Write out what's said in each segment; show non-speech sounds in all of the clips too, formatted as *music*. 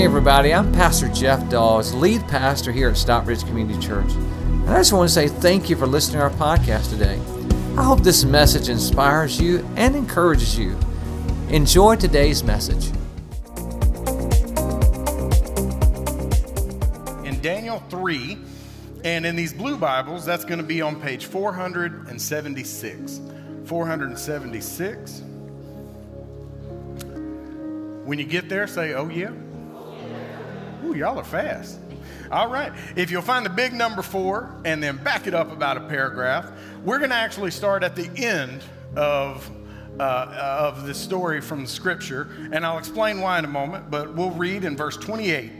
Hey, everybody, I'm Pastor Jeff Dawes, lead pastor here at Stockbridge Community Church. And I just want to say thank you for listening to our podcast today. I hope this message inspires you and encourages you. Enjoy today's message. In Daniel 3, and in these blue Bibles, that's going to be on page 476. 476. When you get there, say, oh yeah. Ooh, y'all are fast. All right. If you'll find the big number four and then back it up about a paragraph, we're going to actually start at the end of, uh, of the story from the scripture. And I'll explain why in a moment, but we'll read in verse 28.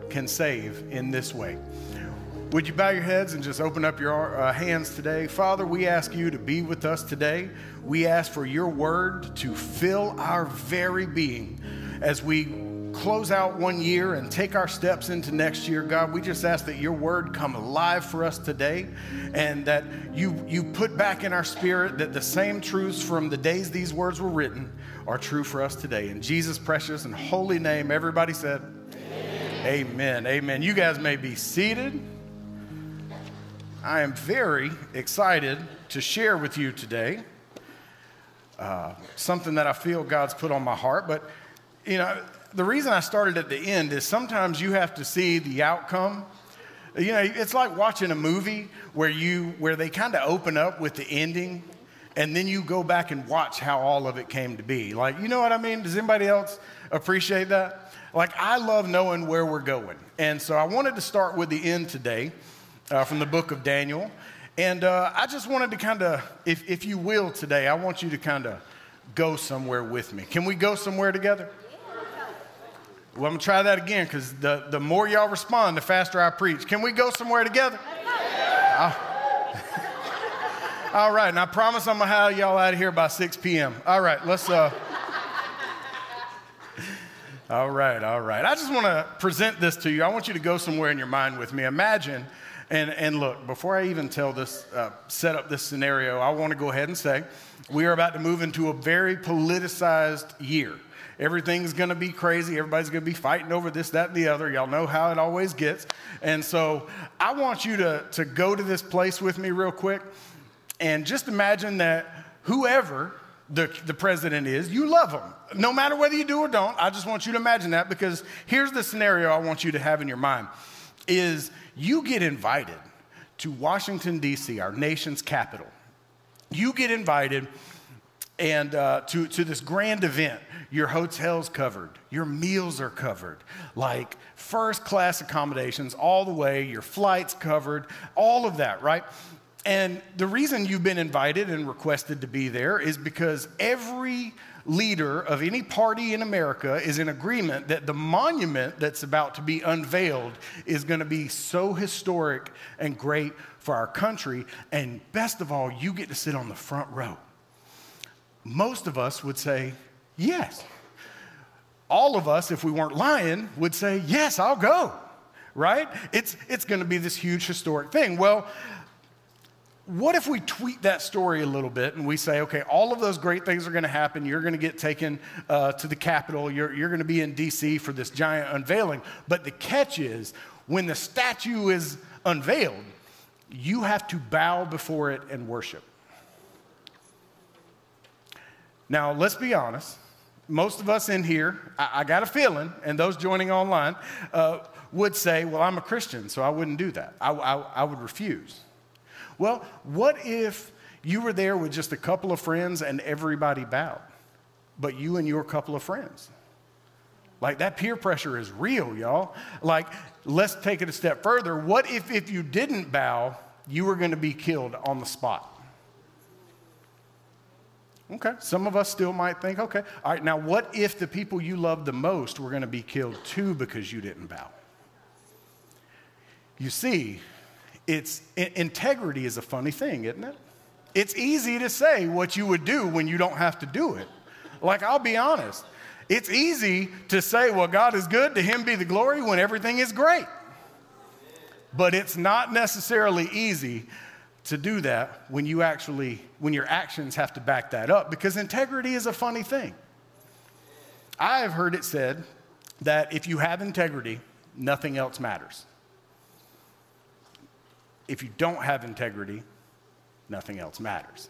can save in this way. Would you bow your heads and just open up your uh, hands today? Father, we ask you to be with us today. We ask for your word to fill our very being as we close out one year and take our steps into next year, God, we just ask that your word come alive for us today and that you, you put back in our spirit that the same truths from the days these words were written are true for us today. In Jesus' precious and holy name, everybody said, Amen. Amen. You guys may be seated. I am very excited to share with you today uh, something that I feel God's put on my heart. But, you know, the reason I started at the end is sometimes you have to see the outcome. You know, it's like watching a movie where you where they kind of open up with the ending and then you go back and watch how all of it came to be. Like, you know what I mean? Does anybody else appreciate that? Like, I love knowing where we're going. And so I wanted to start with the end today uh, from the book of Daniel. And uh, I just wanted to kind of, if, if you will, today, I want you to kind of go somewhere with me. Can we go somewhere together? Well, I'm going to try that again because the, the more y'all respond, the faster I preach. Can we go somewhere together? Uh, all right, and I promise I'm to have y'all out of here by 6 p.m. All right, let's. Uh, *laughs* all right, all right. I just want to present this to you. I want you to go somewhere in your mind with me. Imagine, and, and look, before I even tell this, uh, set up this scenario, I want to go ahead and say we are about to move into a very politicized year. Everything's going to be crazy. Everybody's going to be fighting over this, that, and the other. Y'all know how it always gets. And so I want you to, to go to this place with me real quick and just imagine that whoever the, the president is, you love him. No matter whether you do or don't, I just want you to imagine that because here's the scenario I want you to have in your mind is you get invited to Washington, D.C., our nation's capital. You get invited and uh, to, to this grand event. Your hotel's covered, your meals are covered, like first class accommodations all the way, your flights covered, all of that, right? And the reason you've been invited and requested to be there is because every leader of any party in America is in agreement that the monument that's about to be unveiled is going to be so historic and great for our country. And best of all, you get to sit on the front row. Most of us would say, yes. All of us, if we weren't lying, would say, yes, I'll go, right? It's, it's going to be this huge historic thing. Well, what if we tweak that story a little bit and we say, okay, all of those great things are going to happen. You're going to get taken uh, to the Capitol. You're, you're going to be in D.C. for this giant unveiling. But the catch is, when the statue is unveiled, you have to bow before it and worship. Now, let's be honest. Most of us in here, I, I got a feeling, and those joining online uh, would say, well, I'm a Christian, so I wouldn't do that. I, I, I would refuse. Well, what if you were there with just a couple of friends and everybody bowed, but you and your couple of friends? Like that peer pressure is real, y'all. Like, let's take it a step further. What if, if you didn't bow, you were going to be killed on the spot? Okay, some of us still might think, okay, all right, now what if the people you love the most were going to be killed too because you didn't bow? You see, it's integrity is a funny thing, isn't it? It's easy to say what you would do when you don't have to do it. Like, I'll be honest. It's easy to say, well, God is good, to Him be the glory when everything is great. But it's not necessarily easy to do that when you actually, when your actions have to back that up because integrity is a funny thing. I have heard it said that if you have integrity, nothing else matters. If you don't have integrity, nothing else matters.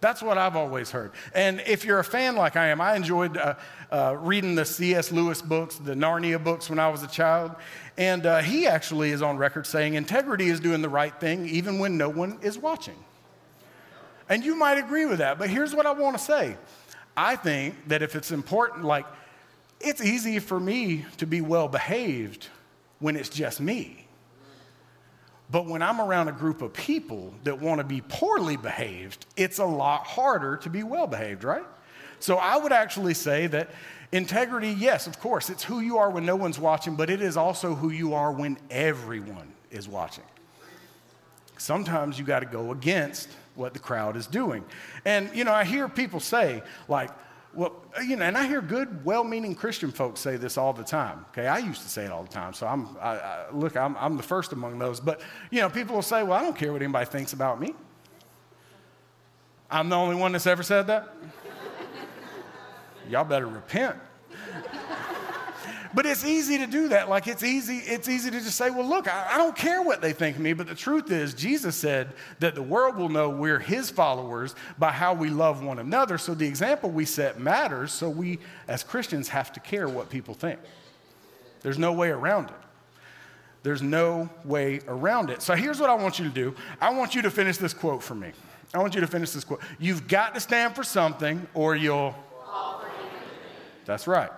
That's what I've always heard. And if you're a fan like I am, I enjoyed uh, uh, reading the C.S. Lewis books, the Narnia books when I was a child. And uh, he actually is on record saying integrity is doing the right thing even when no one is watching. And you might agree with that, but here's what I want to say. I think that if it's important, like, it's easy for me to be well behaved when it's just me. But when I'm around a group of people that want to be poorly behaved, it's a lot harder to be well behaved, right? So I would actually say that integrity, yes, of course, it's who you are when no one's watching, but it is also who you are when everyone is watching. Sometimes you got to go against what the crowd is doing. And, you know, I hear people say, like, well, uh, you know, and I hear good, well-meaning Christian folks say this all the time. Okay, I used to say it all the time, so I'm, I, I, look, I'm, I'm the first among those. But you know, people will say, "Well, I don't care what anybody thinks about me." I'm the only one that's ever said that. Y'all better repent. But it's easy to do that. Like it's easy, it's easy to just say, well, look, I, I, don't care what they think of me. But the truth is, Jesus said that the world will know we're his followers by how we love one another. So the example we set matters. So we, as Christians, have to care what people think. There's no way around it. There's no way around it. So here's what I want you to do I want you to finish this quote for me. I want you to finish this quote. You've got to stand for something or you'll. That's right.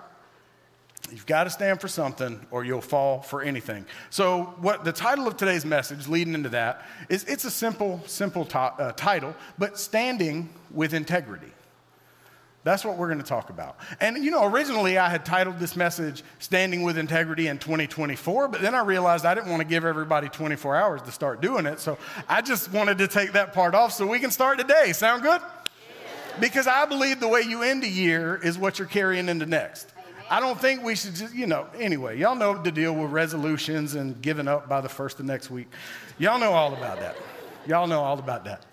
You've got to stand for something or you'll fall for anything. So, what the title of today's message, leading into that, is it's a simple, simple to, uh, title, but standing with integrity. That's what we're going to talk about. And you know, originally I had titled this message Standing with Integrity in 2024, but then I realized I didn't want to give everybody 24 hours to start doing it. So I just wanted to take that part off so we can start today. Sound good? Because I believe the way you end a year is what you're carrying into next. I don't think we should just, you know, anyway, y'all know the deal with resolutions and giving up by the first of next week. Y'all know all about that. Y'all know all about that.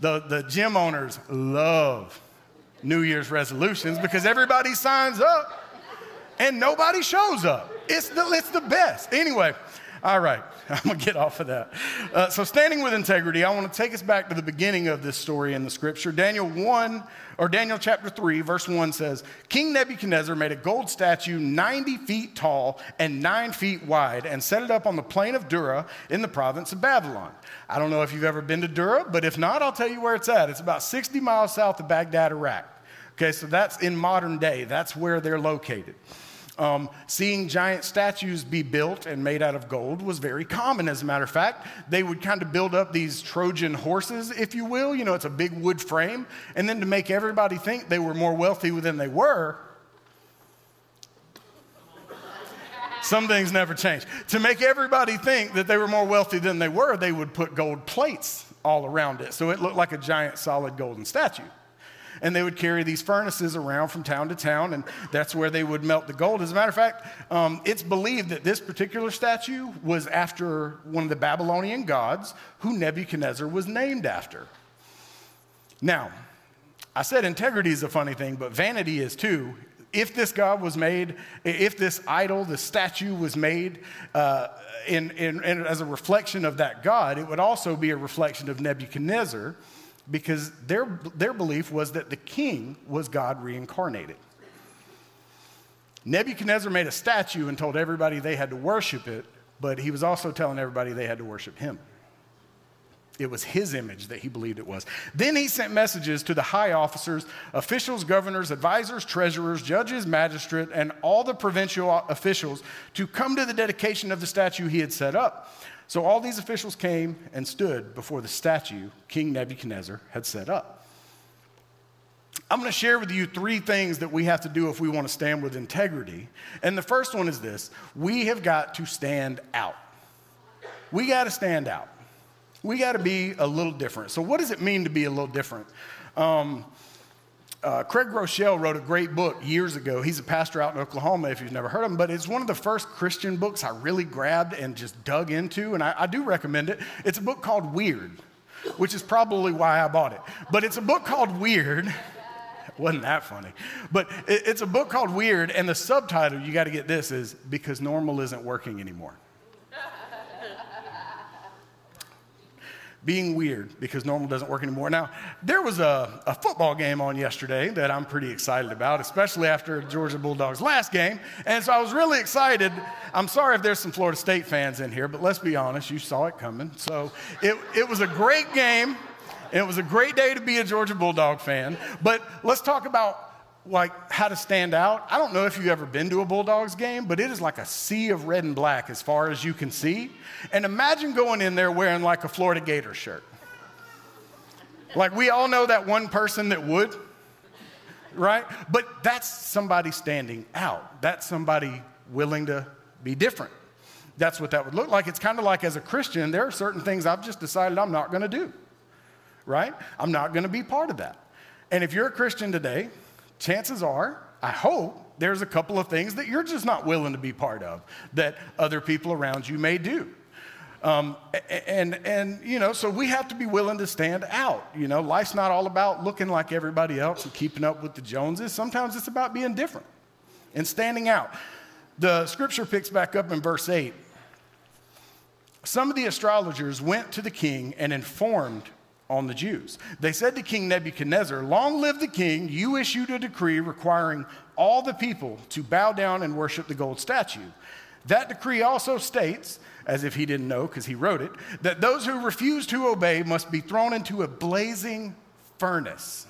The, the gym owners love New Year's resolutions because everybody signs up and nobody shows up. It's the, it's the best. Anyway, all right, *laughs* I'm gonna get off of that. Uh, so, standing with integrity, I want to take us back to the beginning of this story in the scripture. Daniel 1, or Daniel chapter 3, verse 1 says King Nebuchadnezzar made a gold statue 90 feet tall and 9 feet wide and set it up on the plain of Dura in the province of Babylon. I don't know if you've ever been to Dura, but if not, I'll tell you where it's at. It's about 60 miles south of Baghdad, Iraq. Okay, so that's in modern day, that's where they're located. Um, seeing giant statues be built and made out of gold was very common, as a matter of fact. They would kind of build up these Trojan horses, if you will. You know, it's a big wood frame. And then to make everybody think they were more wealthy than they were, some things never change. To make everybody think that they were more wealthy than they were, they would put gold plates all around it. So it looked like a giant solid golden statue and they would carry these furnaces around from town to town, and that's where they would melt the gold. As a matter of fact, um, it's believed that this particular statue was after one of the Babylonian gods who Nebuchadnezzar was named after. Now, I said integrity is a funny thing, but vanity is too. If this God was made, if this idol, this statue was made uh, in, in, in, as a reflection of that God, it would also be a reflection of Nebuchadnezzar because their, their belief was that the king was God reincarnated. Nebuchadnezzar made a statue and told everybody they had to worship it, but he was also telling everybody they had to worship him. It was his image that he believed it was. Then he sent messages to the high officers, officials, governors, advisors, treasurers, judges, magistrates, and all the provincial officials to come to the dedication of the statue he had set up. So all these officials came and stood before the statue King Nebuchadnezzar had set up. I'm going to share with you three things that we have to do if we want to stand with integrity. And the first one is this we have got to stand out. we got to stand out. We got to be a little different. So, what does it mean to be a little different? Um, uh, Craig Groeschel wrote a great book years ago. He's a pastor out in Oklahoma, if you've never heard of him, but it's one of the first Christian books I really grabbed and just dug into, and I, I do recommend it. It's a book called Weird, which is probably why I bought it. But it's a book called Weird. *laughs* Wasn't that funny? But it, it's a book called Weird, and the subtitle, you got to get this, is Because Normal Isn't Working Anymore. Being weird because normal doesn't work anymore. Now, there was a, a, football game on yesterday that I'm pretty excited about, especially after Georgia Bulldogs' last game. And so I was really excited. I'm sorry if there's some Florida State fans in here, but let's be honest, you saw it coming. So it, it was a great game. It was a great day to be a Georgia Bulldog fan. But let's talk about like how to stand out. I don't know if you've ever been to a Bulldogs game, but it is like a sea of red and black as far as you can see. And imagine going in there wearing like a Florida Gator shirt. Like we all know that one person that would, right? But that's somebody standing out. That's somebody willing to be different. That's what that would look like. It's kind of like as a Christian, there are certain things I've just decided I'm not going to do, right? I'm not going to be part of that. And if you're a Christian today, chances are, I hope, there's a couple of things that you're just not willing to be part of that other people around you may do. Um, and, and, you know, so we have to be willing to stand out. You know, life's not all about looking like everybody else and keeping up with the Joneses. Sometimes it's about being different and standing out. The scripture picks back up in verse 8. Some of the astrologers went to the king and informed on the Jews. They said to King Nebuchadnezzar, Long live the king, you issued a decree requiring all the people to bow down and worship the gold statue. That decree also states, as if he didn't know because he wrote it, that those who refuse to obey must be thrown into a blazing furnace.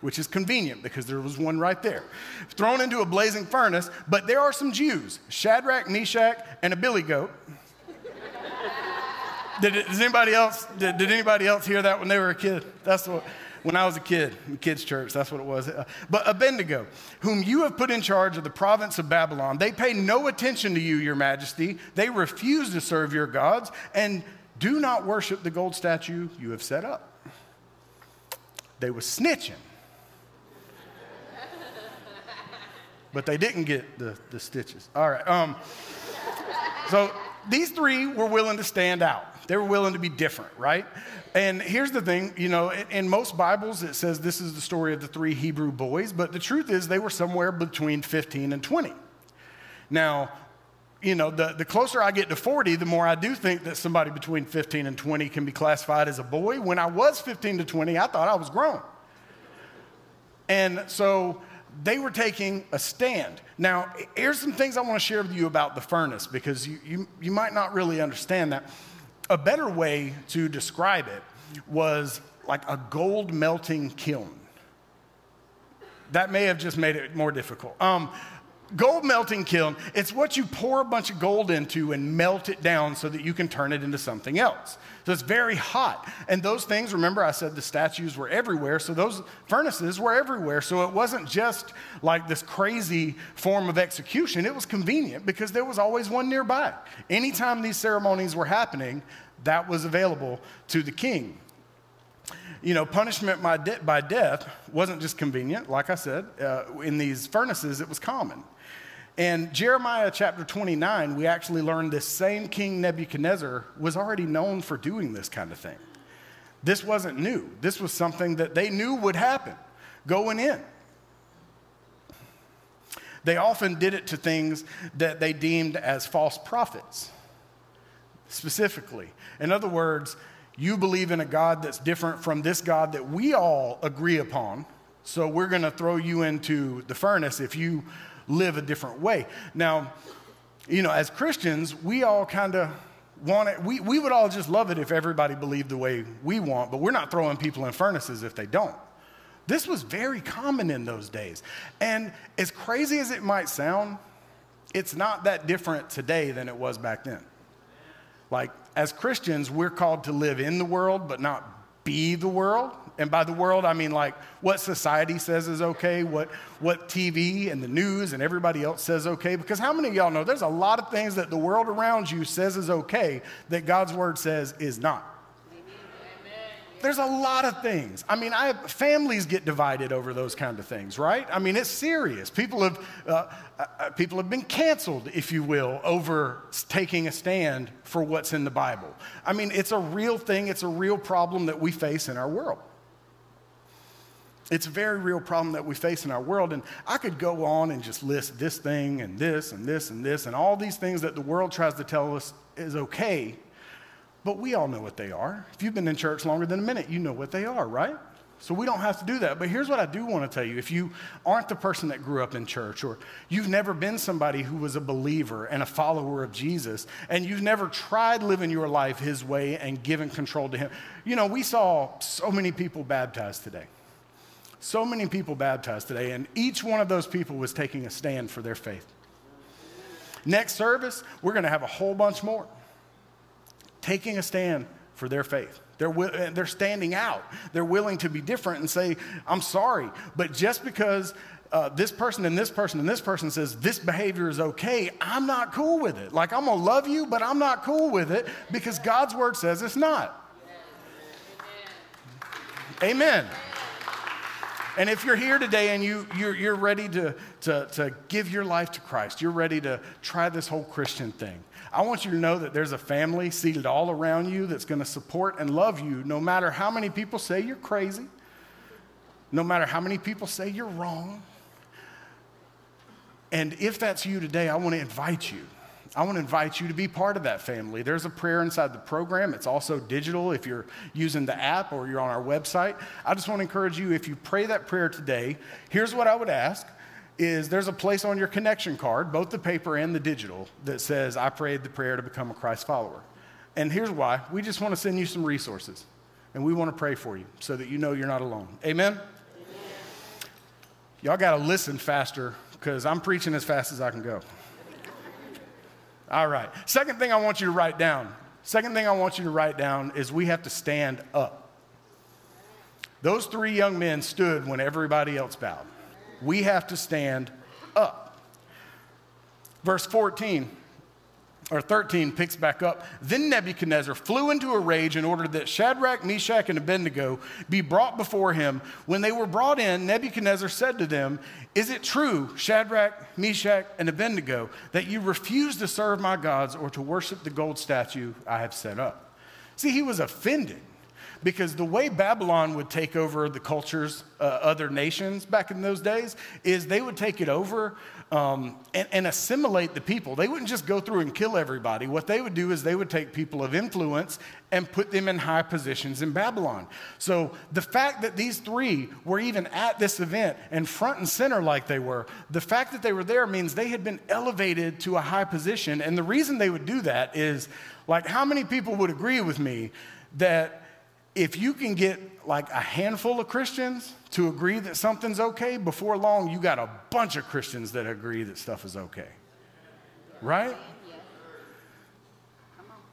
Which is convenient because there was one right there. Thrown into a blazing furnace, but there are some Jews, Shadrach, Meshach, and a billy goat did, anybody else, did, did, anybody else hear that when they were a kid? That's what, when I was a kid, in kids' church, that's what it was. But Abednego, whom you have put in charge of the province of Babylon, they pay no attention to you, your majesty. They refuse to serve your gods and do not worship the gold statue you have set up. They were snitching. but they didn't get the, the stitches. All right. Um, so these three were willing to stand out. They were willing to be different, right? And here's the thing you know, in most Bibles, it says this is the story of the three Hebrew boys, but the truth is they were somewhere between 15 and 20. Now, you know, the, the closer I get to 40, the more I do think that somebody between 15 and 20 can be classified as a boy. When I was 15 to 20, I thought I was grown. And so they were taking a stand. Now, here's some things I want to share with you about the furnace because you, you, you might not really understand that. A better way to describe it was like a gold melting kiln. That may have just made it more difficult. Um, gold melting kiln, it's what you pour a bunch of gold into and melt it down so that you can turn it into something else. So it's very hot. And those things, remember I said the statues were everywhere, so those furnaces were everywhere. So it wasn't just like this crazy form of execution, it was convenient because there was always one nearby. Anytime these ceremonies were happening, that was available to the king. You know, punishment by, de- by death wasn't just convenient, like I said, uh, in these furnaces, it was common. And Jeremiah chapter 29, we actually learned this same King Nebuchadnezzar was already known for doing this kind of thing. This wasn't new, this was something that they knew would happen going in. They often did it to things that they deemed as false prophets, specifically. In other words, you believe in a God that's different from this God that we all agree upon. So we're going to throw you into the furnace if you live a different way. Now, you know, as Christians, we all kind of want it. We, we would all just love it if everybody believed the way we want, but we're not throwing people in furnaces if they don't. This was very common in those days. And as crazy as it might sound, it's not that different today than it was back then. Like, as Christians, we're called to live in the world, but not be the world. And by the world, I mean like what society says is okay, what, what TV and the news and everybody else says okay. Because how many of y'all know there's a lot of things that the world around you says is okay that God's word says is not? There's a lot of things. I mean, I, families get divided over those kind of things, right? I mean, it's serious. People have, uh, uh, people have been canceled, if you will, over taking a stand for what's in the Bible. I mean, it's a real thing, it's a real problem that we face in our world. It's a very real problem that we face in our world. And I could go on and just list this thing and this and this and this and all these things that the world tries to tell us is okay but we all know what they are. If you've been in church longer than a minute, you know what they are, right? So we don't have to do that. But here's what I do want to tell you. If you aren't the person that grew up in church, or you've never been somebody who was a believer and a follower of Jesus, and you've never tried living your life his way and giving control to him, you know, we saw so many people baptized today. So many people baptized today, and each one of those people was taking a stand for their faith. Next service, we're going to have a whole bunch more taking a stand for their faith. They're, they're standing out. They're willing to be different and say, I'm sorry. But just because uh, this person and this person and this person says this behavior is okay, I'm not cool with it. Like, I'm gonna love you, but I'm not cool with it because God's word says it's not. Amen. And if you're here today and you, you're, you're ready to, to, to give your life to Christ, you're ready to try this whole Christian thing, I want you to know that there's a family seated all around you that's going to support and love you no matter how many people say you're crazy, no matter how many people say you're wrong. And if that's you today, I want to invite you. I want to invite you to be part of that family. There's a prayer inside the program. It's also digital if you're using the app or you're on our website. I just want to encourage you if you pray that prayer today, here's what I would ask is there's a place on your connection card, both the paper and the digital, that says, I prayed the prayer to become a Christ follower. And here's why we just want to send you some resources, and we want to pray for you so that you know you're not alone. Amen? Amen. Y'all got to listen faster because I'm preaching as fast as I can go. All right. Second thing I want you to write down. Second thing I want you to write down is we have to stand up. Those three young men stood when everybody else bowed we have to stand up. Verse 14 or 13 picks back up. Then Nebuchadnezzar flew into a rage and ordered that Shadrach, Meshach, and Abednego be brought before him. When they were brought in, Nebuchadnezzar said to them, Is it true, Shadrach, Meshach, and Abednego, that you refuse to serve my gods or to worship the gold statue I have set up? See, he was offended because the way Babylon would take over the cultures, uh, other nations back in those days, is they would take it over um, and, and, assimilate the people. They wouldn't just go through and kill everybody. What they would do is they would take people of influence and put them in high positions in Babylon. So the fact that these three were even at this event and front and center like they were, the fact that they were there means they had been elevated to a high position. And the reason they would do that is like, how many people would agree with me that if you can get like a handful of Christians to agree that something's okay, before long, you got a bunch of Christians that agree that stuff is okay. Right?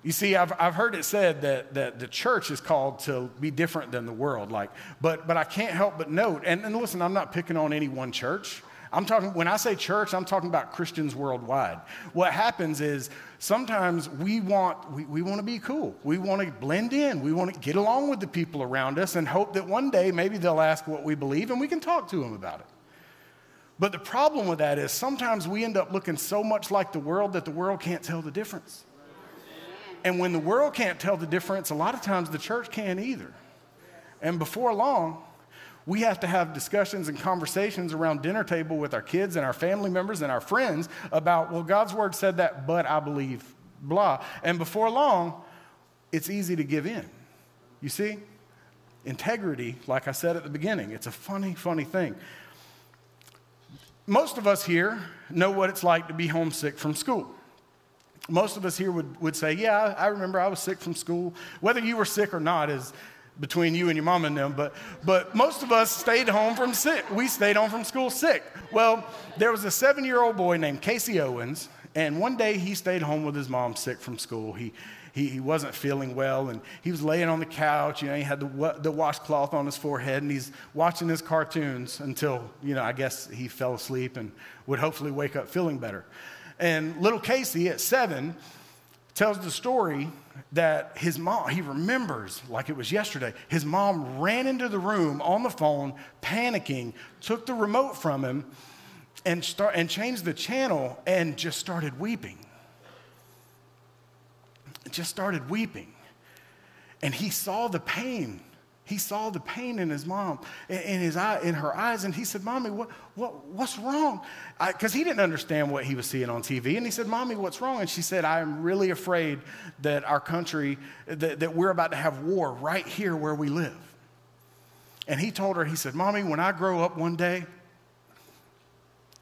You see, I've, I've heard it said that, that the church is called to be different than the world. Like, but, but I can't help but note, and, and listen, I'm not picking on any one church. I'm talking, when I say church, I'm talking about Christians worldwide. What happens is sometimes we want, we, we want to be cool. We want to blend in. We want to get along with the people around us and hope that one day maybe they'll ask what we believe and we can talk to them about it. But the problem with that is sometimes we end up looking so much like the world that the world can't tell the difference. And when the world can't tell the difference, a lot of times the church can't either. And before long, we have to have discussions and conversations around dinner table with our kids and our family members and our friends about, well, God's word said that, but I believe blah. And before long, it's easy to give in. You see? Integrity, like I said at the beginning, it's a funny, funny thing. Most of us here know what it's like to be homesick from school. Most of us here would, would say, Yeah, I remember I was sick from school. Whether you were sick or not is between you and your mom and them, but, but most of us stayed home from sick. We stayed home from school sick. Well, there was a seven year old boy named Casey Owens, And one day he stayed home with his mom sick from school. He, he, he wasn't feeling well and he was laying on the couch. You know, he had the, the washcloth on his forehead and he's watching his cartoons until, you know, I guess he fell asleep and would hopefully wake up feeling better. And little Casey at seven tells the story that his mom, he remembers like it was yesterday, his mom ran into the room on the phone, panicking, took the remote from him, and, start, and changed the channel and just started weeping. Just started weeping. And he saw the pain he saw the pain in his mom, in, his eye, in her eyes, and he said, Mommy, what, what, what's wrong? Because he didn't understand what he was seeing on TV. And he said, Mommy, what's wrong? And she said, I'm really afraid that our country, that, that we're about to have war right here where we live. And he told her, he said, Mommy, when I grow up one day,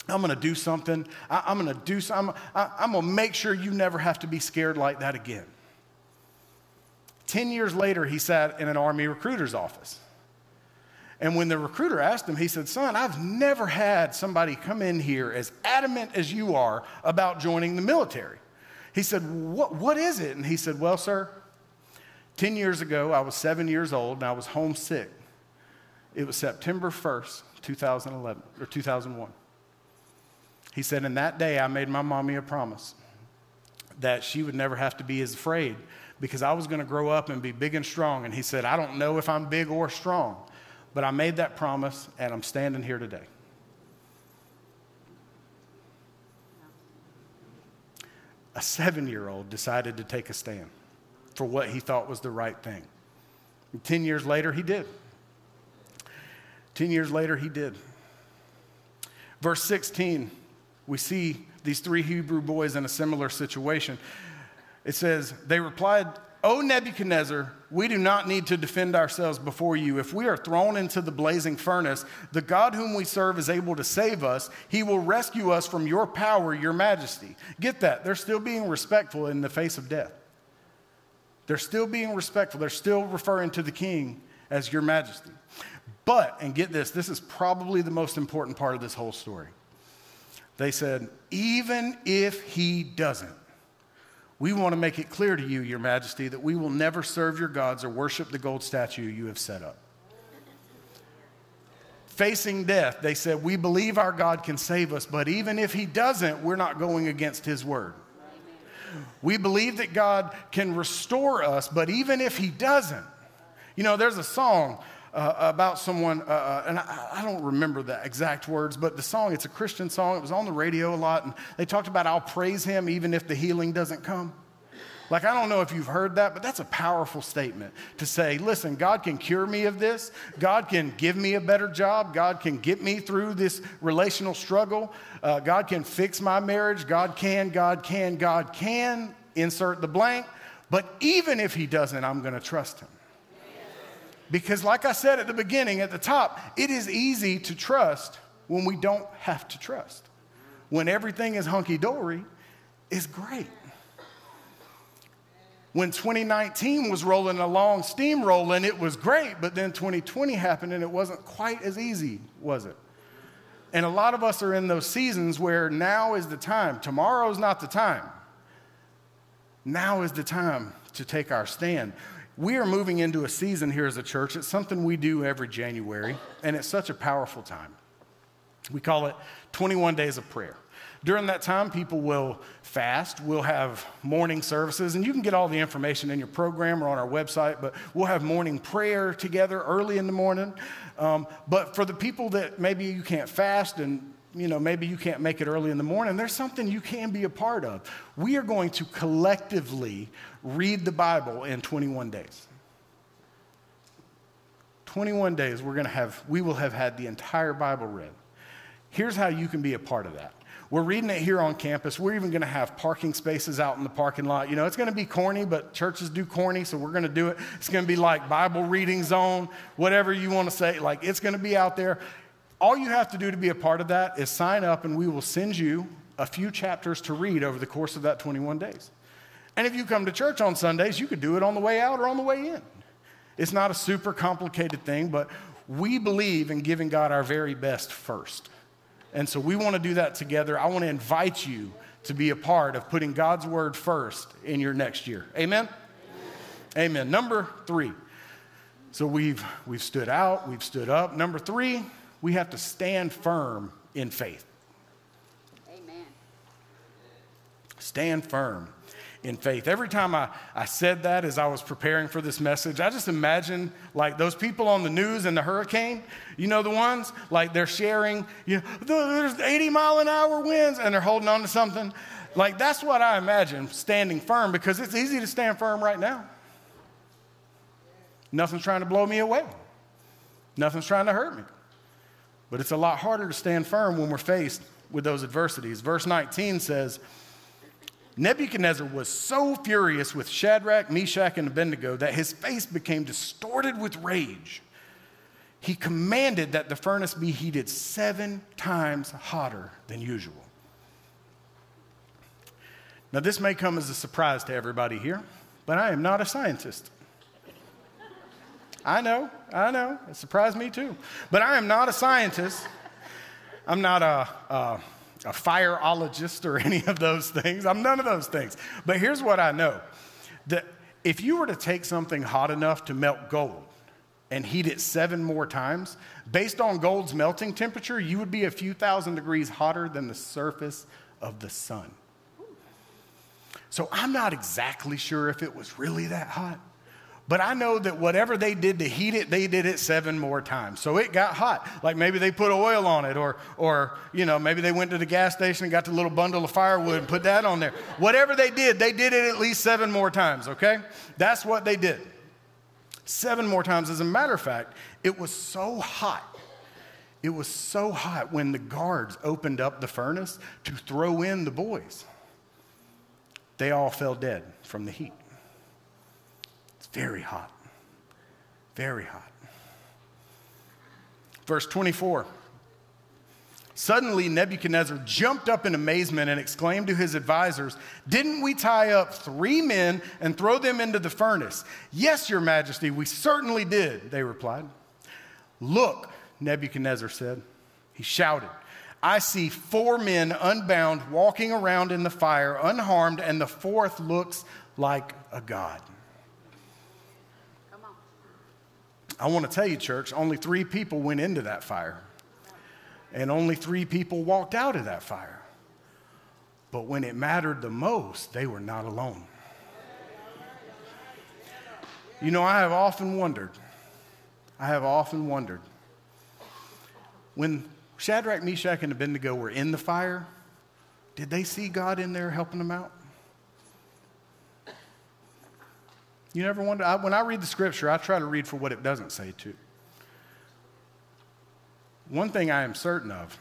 I'm going to do something. I, am going to do something. I'm going to make sure you never have to be scared like that again. 10 years later, he sat in an Army recruiter's office. And when the recruiter asked him, he said, Son, I've never had somebody come in here as adamant as you are about joining the military. He said, What, what is it? And he said, Well, sir, 10 years ago, I was seven years old and I was homesick. It was September 1st, 2011, or 2001. He said, And that day I made my mommy a promise that she would never have to be as afraid because I was going to grow up and be big and strong. And he said, I don't know if I'm big or strong, but I made that promise and I'm standing here today. A seven year old decided to take a stand for what he thought was the right thing. And 10 years later, he did. 10 years later, he did. Verse 16, we see these three Hebrew boys in a similar situation. It says, They replied, O Nebuchadnezzar, we do not need to defend ourselves before you. If we are thrown into the blazing furnace, the God whom we serve is able to save us. He will rescue us from your power, your majesty. Get that. They're still being respectful in the face of death. They're still being respectful. They're still referring to the king as your majesty. But, and get this, this is probably the most important part of this whole story. They said, even if he doesn't, we want to make it clear to you, Your Majesty, that we will never serve your gods or worship the gold statue you have set up. Facing death, they said, We believe our God can save us, but even if he doesn't, we're not going against his word. We believe that God can restore us, but even if he doesn't, you know, there's a song uh, about someone, uh, uh, and I, I, don't remember the exact words, but the song, it's a Christian song. It was on the radio a lot, and they talked about, I'll praise him even if the healing doesn't come. Like, I don't know if you've heard that, but that's a powerful statement to say, listen, God can cure me of this. God can give me a better job. God can get me through this relational struggle. Uh, God can fix my marriage. God can, God can, God can. Insert the blank. But even if He doesn't, I'm going to trust Him. Because, like I said at the beginning, at the top, it is easy to trust when we don't have to trust. When everything is hunky dory, it's great. When 2019 was rolling along, steamrolling, it was great, but then 2020 happened and it wasn't quite as easy, was it? And a lot of us are in those seasons where now is the time. Tomorrow's not the time. Now is the time to take our stand. We are moving into a season here as a church. It's something we do every January, and it's such a powerful time. We call it 21 Days of Prayer. During that time, people will fast. We'll have morning services, and you can get all the information in your program or on our website, but we'll have morning prayer together early in the morning. Um, but for the people that maybe you can't fast and you know, maybe you can't make it early in the morning, there's something you can be a part of. We are going to collectively read the Bible in 21 days. 21 days, we're going to have, we will have had the entire Bible read. Here's how you can be a part of that. We're reading it here on campus. We're even going to have parking spaces out in the parking lot. You know, it's going to be corny, but churches do corny, so we're going to do it. It's going to be like Bible reading zone, whatever you want to say. Like, it's going to be out there. All you have to do to be a part of that is sign up, and we will send you a few chapters to read over the course of that 21 days. And if you come to church on Sundays, you could do it on the way out or on the way in. It's not a super complicated thing, but we believe in giving God our very best first. And so we want to do that together. I want to invite you to be a part of putting God's word first in your next year. Amen? Amen. Amen. Number three. So we've, we've stood out, we've stood up. Number three, we have to stand firm in faith. Amen. Stand firm in faith. Every time I, I said that as I was preparing for this message, I just imagine like those people on the news and the hurricane, you know, the ones like they're sharing, you know, there's 80 mile an hour winds and they're holding on to something. Like that's what I imagine standing firm because it's easy to stand firm right now. Nothing's trying to blow me away, nothing's trying to hurt me. But it's a lot harder to stand firm when we're faced with those adversities. Verse 19 says, Nebuchadnezzar was so furious with Shadrach, Meshach, and Abednego that his face became distorted with rage. He commanded that the furnace be heated seven times hotter than usual. Now, this may come as a surprise to everybody here, but I am not a scientist. I know, I know, it surprised me too. But I am not a scientist. I'm not a, a a fireologist or *laughs* any of those things. I'm none of those things. But here's what I know that if you were to take something hot enough to melt gold and heat it seven more times, based on gold's melting temperature, you would be a few thousand degrees hotter than the surface of the sun. So I'm not exactly sure if it was really that hot. But I know that whatever they did to heat it, they did it seven more times. So it got hot. Like maybe they put oil on it, or, or you know, maybe they went to the gas station and got the little bundle of firewood and put that on there. Whatever they did, they did it at least seven more times, okay? That's what they did. Seven more times. As a matter of fact, it was so hot. It was so hot when the guards opened up the furnace to throw in the boys. They all fell dead from the heat. Very hot. Very hot. Verse 24. Suddenly, Nebuchadnezzar jumped up in amazement and exclaimed to his advisors, Didn't we tie up three men and throw them into the furnace? Yes, Your Majesty, we certainly did, they replied. Look, Nebuchadnezzar said. He shouted, I see four men unbound walking around in the fire, unharmed, and the fourth looks like a god. I want to tell you, church, only three people went into that fire, and only three people walked out of that fire. But when it mattered the most, they were not alone. You know, I have often wondered, I have often wondered, when Shadrach, Meshach, and Abednego were in the fire, did they see God in there helping them out? You never wonder? I, when I read the scripture, I try to read for what it doesn't say too. One thing I am certain of,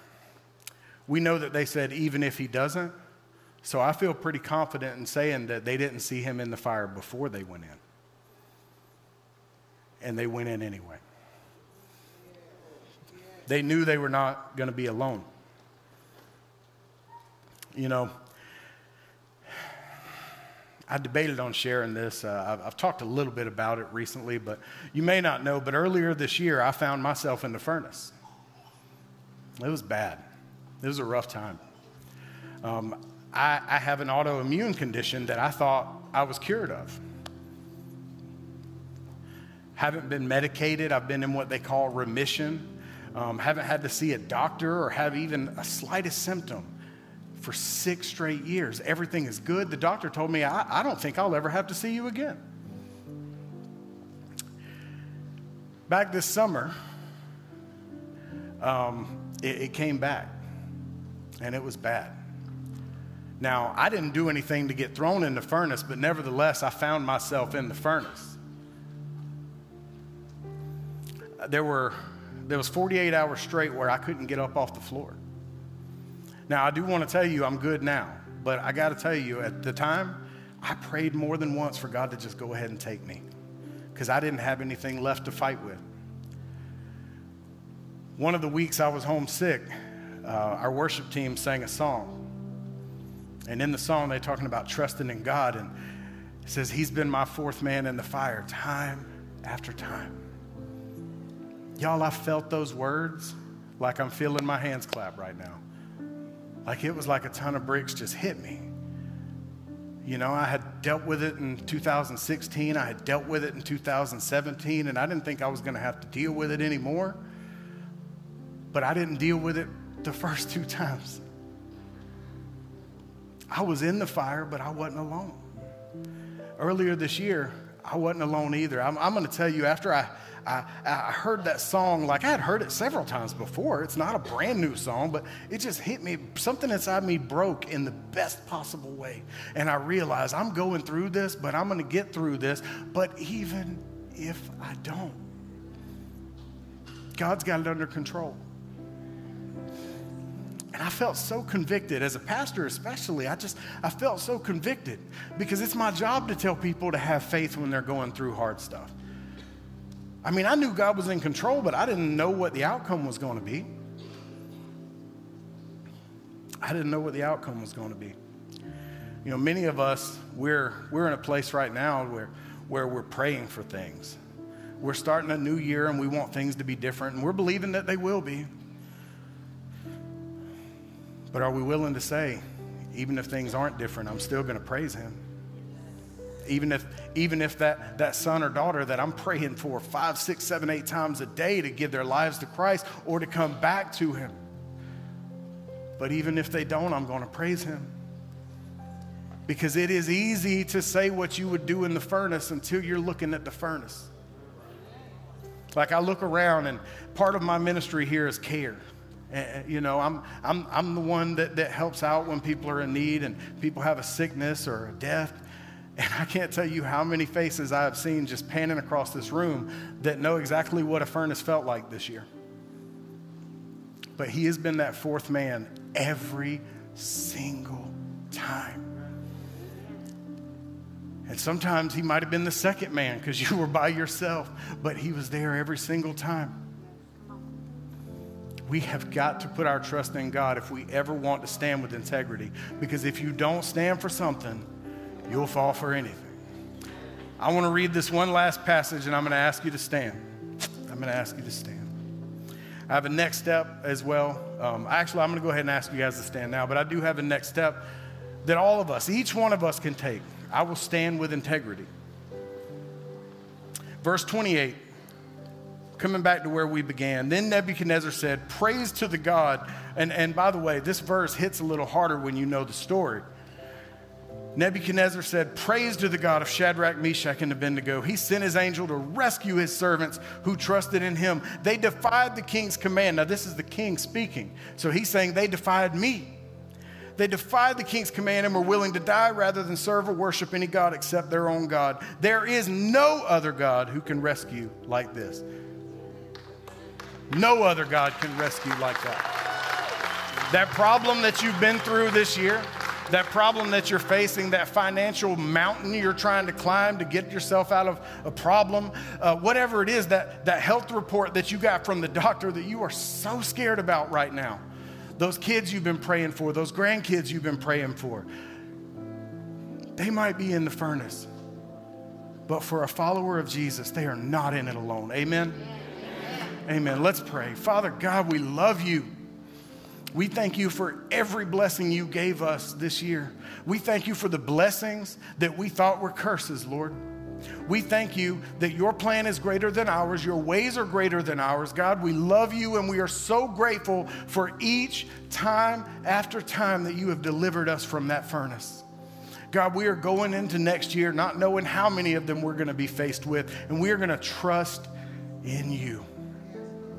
we know that they said, even if he doesn't. So I feel pretty confident in saying that they didn't see him in the fire before they went in. And they went in anyway. They knew they were not going to be alone. You know, I debated on sharing this. Uh, I've, I've, talked a little bit about it recently, but you may not know. But earlier this year, I found myself in the furnace. It was bad. It was a rough time. Um, I, I have an autoimmune condition that I thought I was cured of. Haven't been medicated. I've been in what they call remission. Um, haven't had to see a doctor or have even a slightest symptom for six straight years. Everything is good. The doctor told me, I, I don't think I'll ever have to see you again. Back this summer, um, it, it came back, and it was bad. Now, I didn't do anything to get thrown in the furnace, but nevertheless, I found myself in the furnace. There were there was 48 hours straight where I couldn't get up off the floor. Now, I do want to tell you I'm good now, but I got to tell you, at the time, I prayed more than once for God to just go ahead and take me because I didn't have anything left to fight with. One of the weeks I was homesick, uh, our worship team sang a song. And in the song, they're talking about trusting in God. And it says, He's been my fourth man in the fire time after time. Y'all, I felt those words like I'm feeling my hands clap right now. Like it was like a ton of bricks just hit me. You know, I had dealt with it in 2016, I had dealt with it in 2017, and I didn't think I was going to have to deal with it anymore. But I didn't deal with it the first two times. I was in the fire, but I wasn't alone. Earlier this year, I wasn't alone either. I'm, I'm going to tell you, after I, I, I heard that song, like I had heard it several times before. It's not a brand new song, but it just hit me. Something inside me broke in the best possible way. And I realized I'm going through this, but I'm going to get through this. But even if I don't, God's got it under control. And I felt so convicted as a pastor, especially. I just, I felt so convicted because it's my job to tell people to have faith when they're going through hard stuff. I mean, I knew God was in control, but I didn't know what the outcome was going to be. I didn't know what the outcome was going to be. You know, many of us, we're, we're in a place right now where, where we're praying for things. We're starting a new year and we want things to be different, and we're believing that they will be. But are we willing to say, even if things aren't different, I'm still going to praise Him? Even if, even if that, that son or daughter that I'm praying for five, six, seven, eight times a day to give their lives to Christ or to come back to Him. But even if they don't, I'm going to praise Him. Because it is easy to say what you would do in the furnace until you're looking at the furnace. Like I look around, and part of my ministry here is care. And, you know, I'm, I'm, I'm the one that, that helps out when people are in need and people have a sickness or a death. And I can't tell you how many faces I have seen just panning across this room that know exactly what a furnace felt like this year. But he has been that fourth man every single time. And sometimes he might have been the second man because you were by yourself, but he was there every single time. We have got to put our trust in God if we ever want to stand with integrity. Because if you don't stand for something, you'll fall for anything. I want to read this one last passage and I'm going to ask you to stand. I'm going to ask you to stand. I have a next step as well. Um, actually, I'm going to go ahead and ask you guys to stand now, but I do have a next step that all of us, each one of us, can take. I will stand with integrity. Verse 28, coming back to where we began. Then Nebuchadnezzar said, Praise to the God. And, and by the way, this verse hits a little harder when you know the story. Nebuchadnezzar said, Praise to the God of Shadrach, Meshach, and Abednego. He sent his angel to rescue his servants who trusted in him. They defied the king's command. Now, this is the king speaking. So he's saying, They defied me. They defied the king's command and were willing to die rather than serve or worship any God except their own God. There is no other God who can rescue like this. No other God can rescue like that. That problem that you've been through this year, that problem that you're facing, that financial mountain you're trying to climb to get yourself out of a problem, uh, whatever it is, that, that health report that you got from the doctor that you are so scared about right now, those kids you've been praying for, those grandkids you've been praying for, they might be in the furnace. But for a follower of Jesus, they are not in it alone. Amen? Amen. Amen. Let's pray. Father God, we love you. We thank you for every blessing you gave us this year. We thank you for the blessings that we thought were curses, Lord. We thank you that your plan is greater than ours, your ways are greater than ours. God, we love you and we are so grateful for each time after time that you have delivered us from that furnace. God, we are going into next year not knowing how many of them we're going to be faced with, and we are going to trust in you.